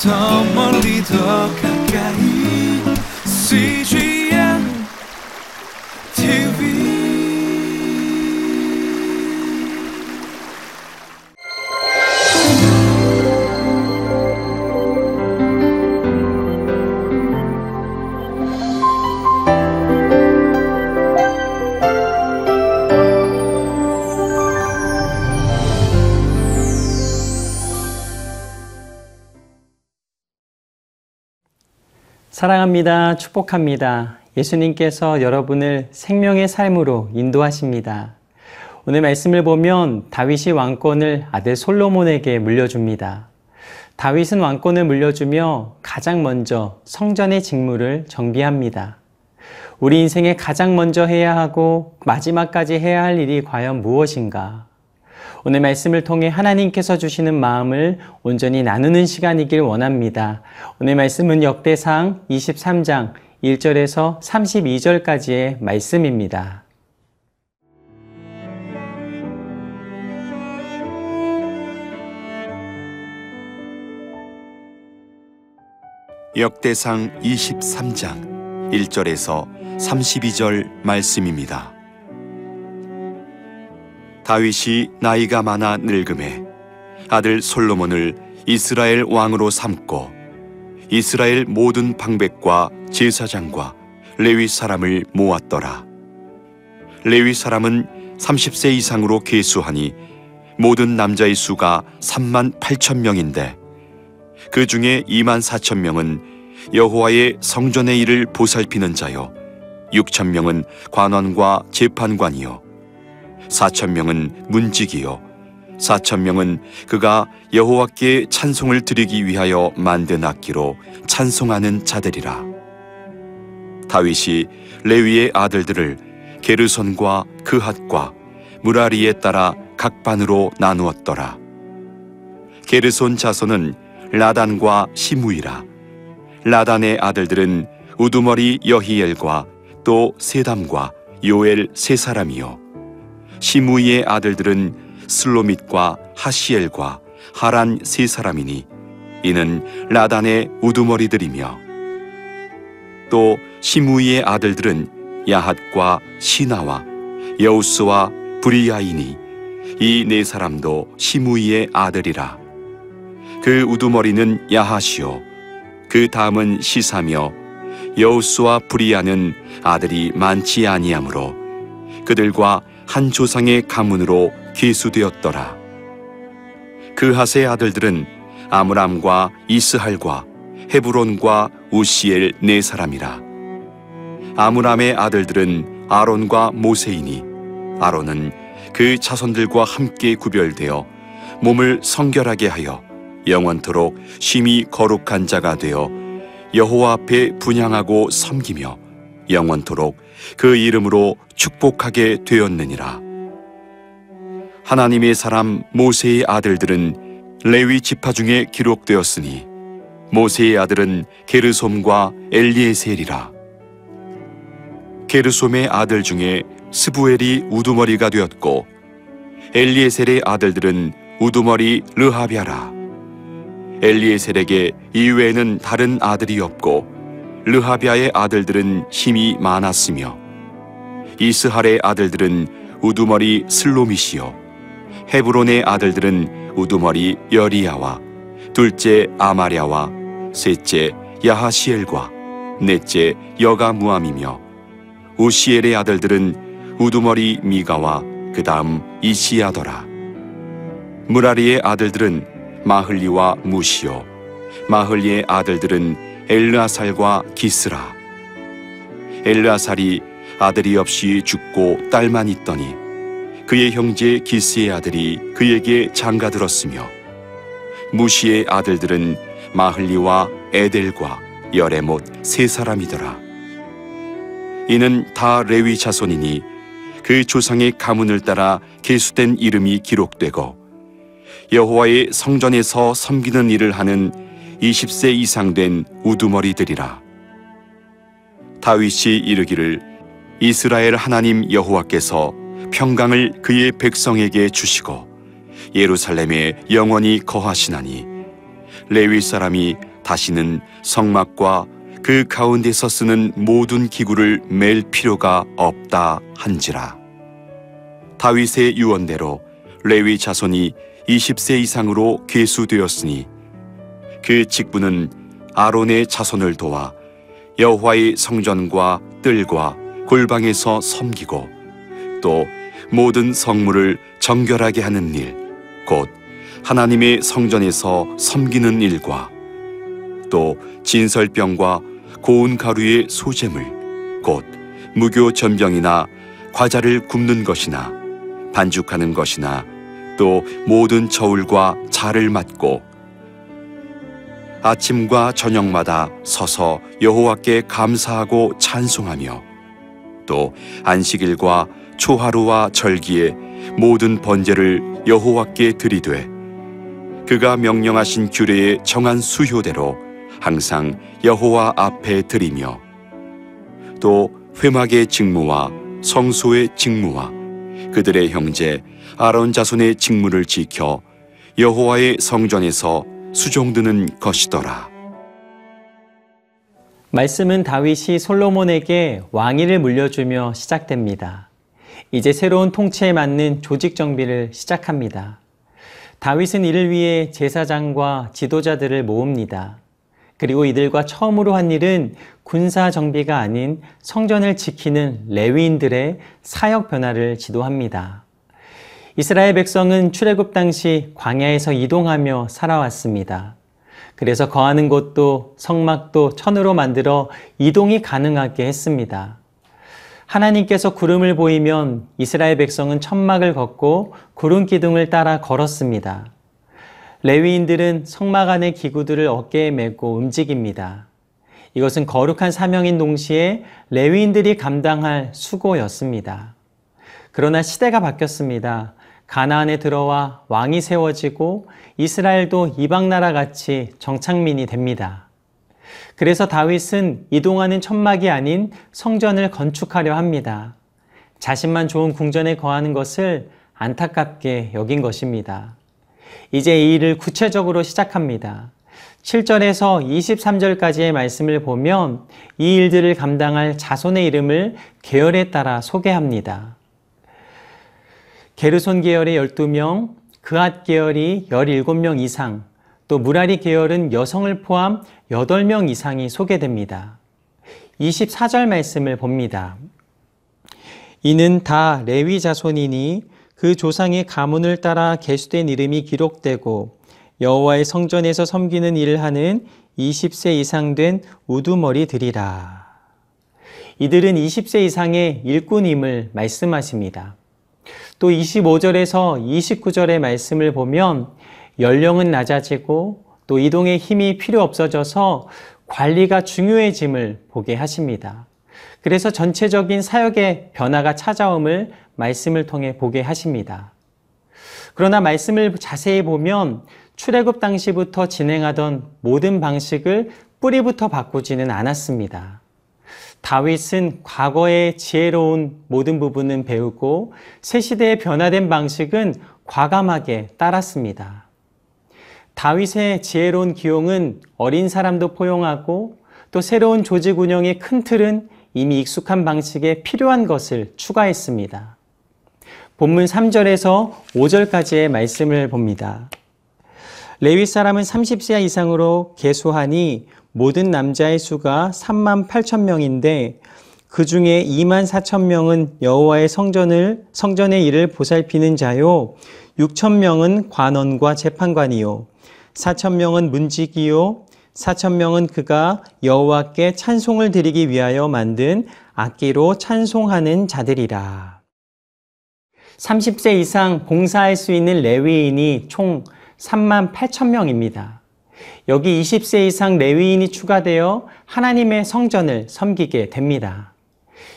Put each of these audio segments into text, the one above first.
더 멀리 더 가 사랑합니다. 축복합니다. 예수님께서 여러분을 생명의 삶으로 인도하십니다. 오늘 말씀을 보면 다윗이 왕권을 아들 솔로몬에게 물려줍니다. 다윗은 왕권을 물려주며 가장 먼저 성전의 직무를 정비합니다. 우리 인생에 가장 먼저 해야 하고 마지막까지 해야 할 일이 과연 무엇인가? 오늘 말씀을 통해 하나님께서 주시는 마음을 온전히 나누는 시간이길 원합니다. 오늘 말씀은 역대상 23장 1절에서 32절까지의 말씀입니다. 역대상 23장 1절에서 32절 말씀입니다. 다윗이 나이가 많아 늙음에 아들 솔로몬을 이스라엘 왕으로 삼고 이스라엘 모든 방백과 제사장과 레위 사람을 모았더라. 레위 사람은 30세 이상으로 계수하니 모든 남자의 수가 3만 8천 명인데 그 중에 2만 4천 명은 여호와의 성전의 일을 보살피는 자요 6천 명은 관원과 재판관이요 4천 명은 문지기요. 4천 명은 그가 여호와께 찬송을 드리기 위하여 만든 악기로 찬송하는 자들이라. 다윗이 레위의 아들들을 게르손과 그핫과 무라리에 따라 각 반으로 나누었더라. 게르손 자손은 라단과 시무이라. 라단의 아들들은 우두머리 여히엘과 또 세담과 요엘 세 사람이요 시무이의 아들들은 슬로밋과 하시엘과 하란 세 사람이니 이는 라단의 우두머리들이며. 또 시무이의 아들들은 야핫과 시나와 여우스와 브리야이니 이 네 사람도 시무이의 아들이라. 그 우두머리는 야하시오 그 다음은 시사며 여우스와 브리야는 아들이 많지 아니하므로 그들과 한 조상의 가문으로 계수되었더라. 그 하세 아들들은 아므람과 이스할과 헤브론과 우시엘 네 사람이라. 아므람의 아들들은 아론과 모세이니 아론은 그 자손들과 함께 구별되어 몸을 성결하게 하여 영원토록 심히 거룩한 자가 되어 여호와 앞에 분양하고 섬기며 영원토록 그 이름으로 축복하게 되었느니라. 하나님의 사람 모세의 아들들은 레위 지파 중에 기록되었으니 모세의 아들은 게르솜과 엘리에셀이라. 게르솜의 아들 중에 스부엘이 우두머리가 되었고 엘리에셀의 아들들은 우두머리 르하비아라. 엘리에셀에게 이외에는 다른 아들이 없고 르하비아의 아들들은 힘이 많았으며 이스할의 아들들은 우두머리 슬로미시요 헤브론의 아들들은 우두머리 여리야와 둘째 아마랴와 셋째 야하시엘과 넷째 여가무암이며 우시엘의 아들들은 우두머리 미가와 그 다음 이시야더라. 무라리의 아들들은 마흘리와 무시요 마흘리의 아들들은 엘르아살과 기스라. 엘르아살이 아들이 없이 죽고 딸만 있더니 그의 형제 기스의 아들이 그에게 장가들었으며 무시의 아들들은 마흘리와 에델과 여레못 세 사람이더라. 이는 다 레위 자손이니 그 조상의 가문을 따라 계수된 이름이 기록되고 여호와의 성전에서 섬기는 일을 하는 20세 이상 된 우두머리들이라. 다윗이 이르기를 이스라엘 하나님 여호와께서 평강을 그의 백성에게 주시고 예루살렘에 영원히 거하시나니 레위 사람이 다시는 성막과 그 가운데서 쓰는 모든 기구를 맬 필요가 없다 한지라. 다윗의 유언대로 레위 자손이 20세 이상으로 계수되었으니 그 직분은 아론의 자손을 도와 여호와의 성전과 뜰과 골방에서 섬기고 또 모든 성물을 정결하게 하는 일, 곧 하나님의 성전에서 섬기는 일과 또 진설병과 고운 가루의 소재물, 곧 무교 전병이나 과자를 굽는 것이나 반죽하는 것이나 또 모든 저울과 자를 맡고 아침과 저녁마다 서서 여호와께 감사하고 찬송하며 또 안식일과 초하루와 절기에 모든 번제를 여호와께 드리되 그가 명령하신 규례에 정한 수효대로 항상 여호와 앞에 드리며 또 회막의 직무와 성소의 직무와 그들의 형제 아론 자손의 직무를 지켜 여호와의 성전에서 수종드는 것이더라. 말씀은 다윗이 솔로몬에게 왕위를 물려주며 시작됩니다. 이제 새로운 통치에 맞는 조직 정비를 시작합니다. 다윗은 이를 위해 제사장과 지도자들을 모읍니다. 그리고 이들과 처음으로 한 일은 군사 정비가 아닌 성전을 지키는 레위인들의 사역 변화를 지도합니다. 이스라엘 백성은 출애굽 당시 광야에서 이동하며 살아왔습니다. 그래서 거하는 곳도 성막도 천으로 만들어 이동이 가능하게 했습니다. 하나님께서 구름을 보이면 이스라엘 백성은 천막을 걷고 구름 기둥을 따라 걸었습니다. 레위인들은 성막 안의 기구들을 어깨에 메고 움직입니다. 이것은 거룩한 사명인 동시에 레위인들이 감당할 수고였습니다. 그러나 시대가 바뀌었습니다. 가나안에 들어와 왕이 세워지고 이스라엘도 이방 나라 같이 정착민이 됩니다. 그래서 다윗은 이동하는 천막이 아닌 성전을 건축하려 합니다. 자신만 좋은 궁전에 거하는 것을 안타깝게 여긴 것입니다. 이제 이 일을 구체적으로 시작합니다. 7절에서 23절까지의 말씀을 보면 이 일들을 감당할 자손의 이름을 계열에 따라 소개합니다. 게르손 계열의 12명, 그앗 계열이 17명 이상, 또 무라리 계열은 여성을 포함 8명 이상이 소개됩니다. 24절 말씀을 봅니다. 이는 다 레위 자손이니 그 조상의 가문을 따라 계수된 이름이 기록되고 여호와의 성전에서 섬기는 일을 하는 20세 이상 된 우두머리들이라. 이들은 20세 이상의 일꾼임을 말씀하십니다. 또 25절에서 29절의 말씀을 보면 연령은 낮아지고 또 이동에 힘이 필요 없어져서 관리가 중요해짐을 보게 하십니다. 그래서 전체적인 사역의 변화가 찾아옴을 말씀을 통해 보게 하십니다. 그러나 말씀을 자세히 보면 출애굽 당시부터 진행하던 모든 방식을 뿌리부터 바꾸지는 않았습니다. 다윗은 과거의 지혜로운 모든 부분은 배우고 새 시대의 변화된 방식은 과감하게 따랐습니다. 다윗의 지혜로운 기용은 어린 사람도 포용하고 또 새로운 조직 운영의 큰 틀은 이미 익숙한 방식에 필요한 것을 추가했습니다. 본문 3절에서 5절까지의 말씀을 봅니다. 레위 사람은 30세 이상으로 계수하니 모든 남자의 수가 3만 8천 명인데 그 중에 2만 4천 명은 여호와의 성전을 성전의 일을 보살피는 자요. 6천 명은 관원과 재판관이요. 4천 명은 문지기요. 4천 명은 그가 여호와께 찬송을 드리기 위하여 만든 악기로 찬송하는 자들이라. 30세 이상 봉사할 수 있는 레위인이 총 3만 8천 명입니다. 여기 20세 이상 레위인이 추가되어 하나님의 성전을 섬기게 됩니다.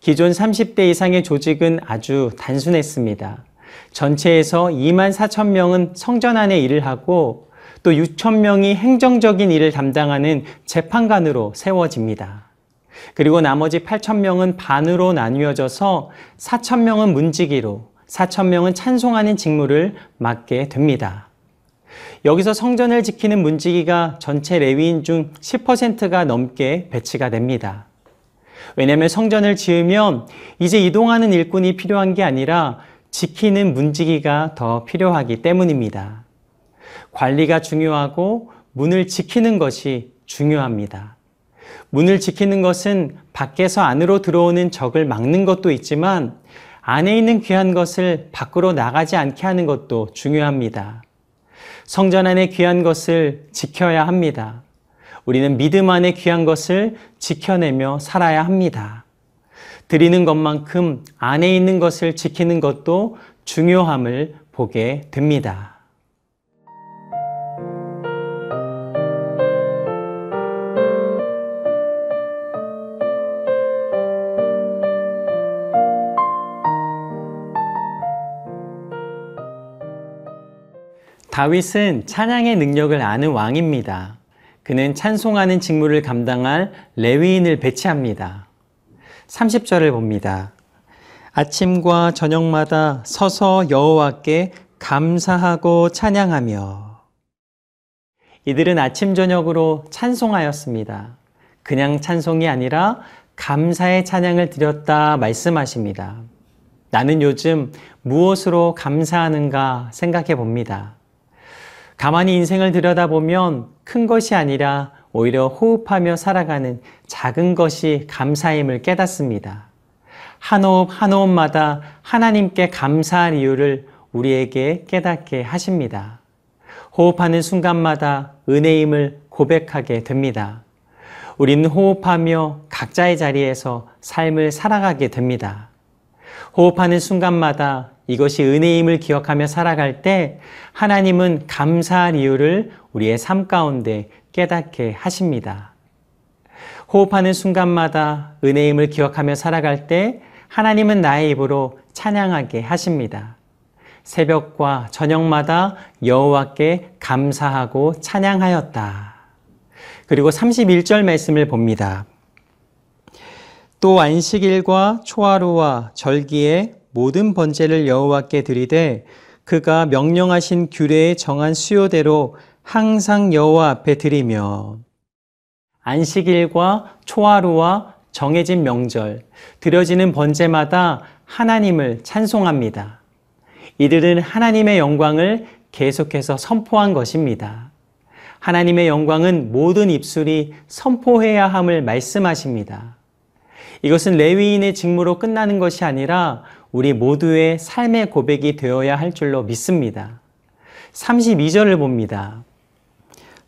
기존 30대 이상의 조직은 아주 단순했습니다. 전체에서 2만 4천 명은 성전 안에 일을 하고 또 6천 명이 행정적인 일을 담당하는 재판관으로 세워집니다. 그리고 나머지 8천 명은 반으로 나뉘어져서 4천 명은 문지기로, 4천 명은 찬송하는 직무를 맡게 됩니다. 여기서 성전을 지키는 문지기가 전체 레위인 중 10%가 넘게 배치가 됩니다. 왜냐하면 성전을 지으면 이제 이동하는 일꾼이 필요한 게 아니라 지키는 문지기가 더 필요하기 때문입니다. 관리가 중요하고 문을 지키는 것이 중요합니다. 문을 지키는 것은 밖에서 안으로 들어오는 적을 막는 것도 있지만 안에 있는 귀한 것을 밖으로 나가지 않게 하는 것도 중요합니다. 성전 안에 귀한 것을 지켜야 합니다. 우리는 믿음 안에 귀한 것을 지켜내며 살아야 합니다. 드리는 것만큼 안에 있는 것을 지키는 것도 중요함을 보게 됩니다. 다윗은 찬양의 능력을 아는 왕입니다. 그는 찬송하는 직무를 감당할 레위인을 배치합니다. 30절을 봅니다. 아침과 저녁마다 서서 여호와께 감사하고 찬양하며 이들은 아침 저녁으로 찬송하였습니다. 그냥 찬송이 아니라 감사의 찬양을 드렸다 말씀하십니다. 나는 요즘 무엇으로 감사하는가 생각해 봅니다. 가만히 인생을 들여다보면 큰 것이 아니라 오히려 호흡하며 살아가는 작은 것이 감사임을 깨닫습니다. 한 호흡 한 호흡마다 하나님께 감사할 이유를 우리에게 깨닫게 하십니다. 호흡하는 순간마다 은혜임을 고백하게 됩니다. 우리는 호흡하며 각자의 자리에서 삶을 살아가게 됩니다. 호흡하는 순간마다 이것이 은혜임을 기억하며 살아갈 때 하나님은 감사할 이유를 우리의 삶 가운데 깨닫게 하십니다. 호흡하는 순간마다 은혜임을 기억하며 살아갈 때 하나님은 나의 입으로 찬양하게 하십니다. 새벽과 저녁마다 여호와께 감사하고 찬양하였다. 그리고 31절 말씀을 봅니다. 또 안식일과 초하루와 절기에 모든 번제를 여호와께 드리되 그가 명령하신 규례에 정한 수요대로 항상 여호와 앞에 드리며 안식일과 초하루와 정해진 명절 드려지는 번제마다 하나님을 찬송합니다. 이들은 하나님의 영광을 계속해서 선포한 것입니다. 하나님의 영광은 모든 입술이 선포해야 함을 말씀하십니다. 이것은 레위인의 직무로 끝나는 것이 아니라 우리 모두의 삶의 고백이 되어야 할 줄로 믿습니다. 32절을 봅니다.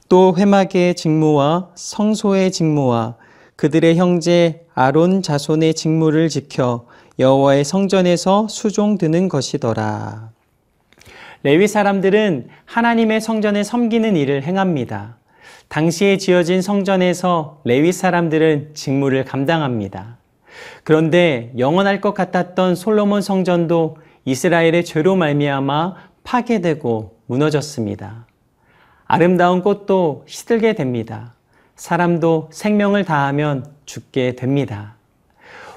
또 회막의 직무와 성소의 직무와 그들의 형제 아론 자손의 직무를 지켜 여호와의 성전에서 수종 드는 것이더라. 레위 사람들은 하나님의 성전에 섬기는 일을 행합니다. 당시에 지어진 성전에서 레위 사람들은 직무를 감당합니다. 그런데 영원할 것 같았던 솔로몬 성전도 이스라엘의 죄로 말미암아 파괴되고 무너졌습니다. 아름다운 꽃도 시들게 됩니다. 사람도 생명을 다하면 죽게 됩니다.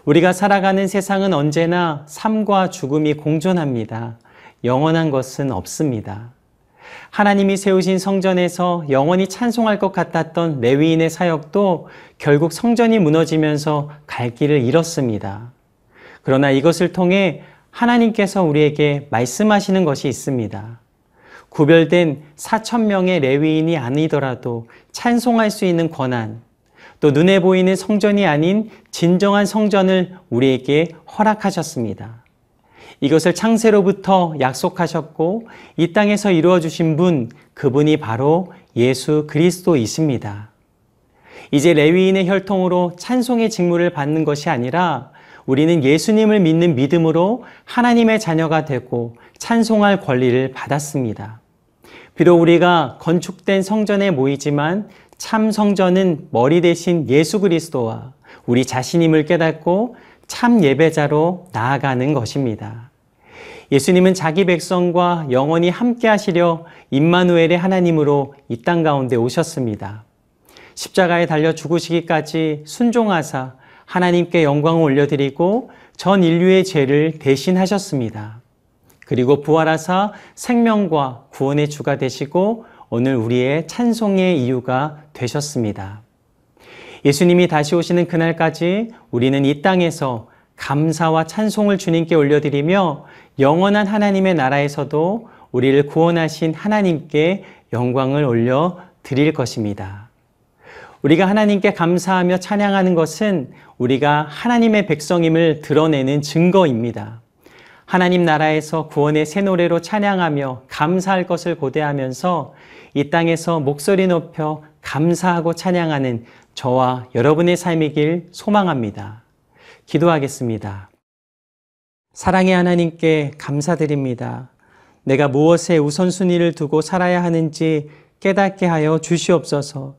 우리가 살아가는 세상은 언제나 삶과 죽음이 공존합니다. 영원한 것은 없습니다. 하나님이 세우신 성전에서 영원히 찬송할 것 같았던 레위인의 사역도 결국 성전이 무너지면서 갈 길을 잃었습니다. 그러나 이것을 통해 하나님께서 우리에게 말씀하시는 것이 있습니다. 구별된 4천 명의 레위인이 아니더라도 찬송할 수 있는 권한, 또 눈에 보이는 성전이 아닌 진정한 성전을 우리에게 허락하셨습니다. 이것을 창세로부터 약속하셨고 이 땅에서 이루어 주신 분 그분이 바로 예수 그리스도이십니다. 이제 레위인의 혈통으로 찬송의 직무를 받는 것이 아니라 우리는 예수님을 믿는 믿음으로 하나님의 자녀가 되고 찬송할 권리를 받았습니다. 비록 우리가 건축된 성전에 모이지만 참 성전은 머리 대신 예수 그리스도와 우리 자신임을 깨닫고 참 예배자로 나아가는 것입니다. 예수님은 자기 백성과 영원히 함께 하시려 임마누엘의 하나님으로 이 땅 가운데 오셨습니다. 십자가에 달려 죽으시기까지 순종하사 하나님께 영광을 올려드리고 전 인류의 죄를 대신하셨습니다. 그리고 부활하사 생명과 구원의 주가 되시고 오늘 우리의 찬송의 이유가 되셨습니다. 예수님이 다시 오시는 그날까지 우리는 이 땅에서 감사와 찬송을 주님께 올려드리며 영원한 하나님의 나라에서도 우리를 구원하신 하나님께 영광을 올려 드릴 것입니다. 우리가 하나님께 감사하며 찬양하는 것은 우리가 하나님의 백성임을 드러내는 증거입니다. 하나님 나라에서 구원의 새 노래로 찬양하며 감사할 것을 고대하면서 이 땅에서 목소리 높여 감사하고 찬양하는 저와 여러분의 삶이길 소망합니다. 기도하겠습니다. 사랑의 하나님께 감사드립니다. 내가 무엇에 우선순위를 두고 살아야 하는지 깨닫게 하여 주시옵소서.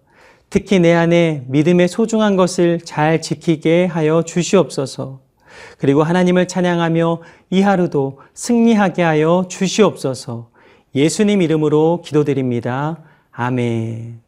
특히 내 안에 믿음의 소중한 것을 잘 지키게 하여 주시옵소서. 그리고 하나님을 찬양하며 이 하루도 승리하게 하여 주시옵소서. 예수님 이름으로 기도드립니다. 아멘.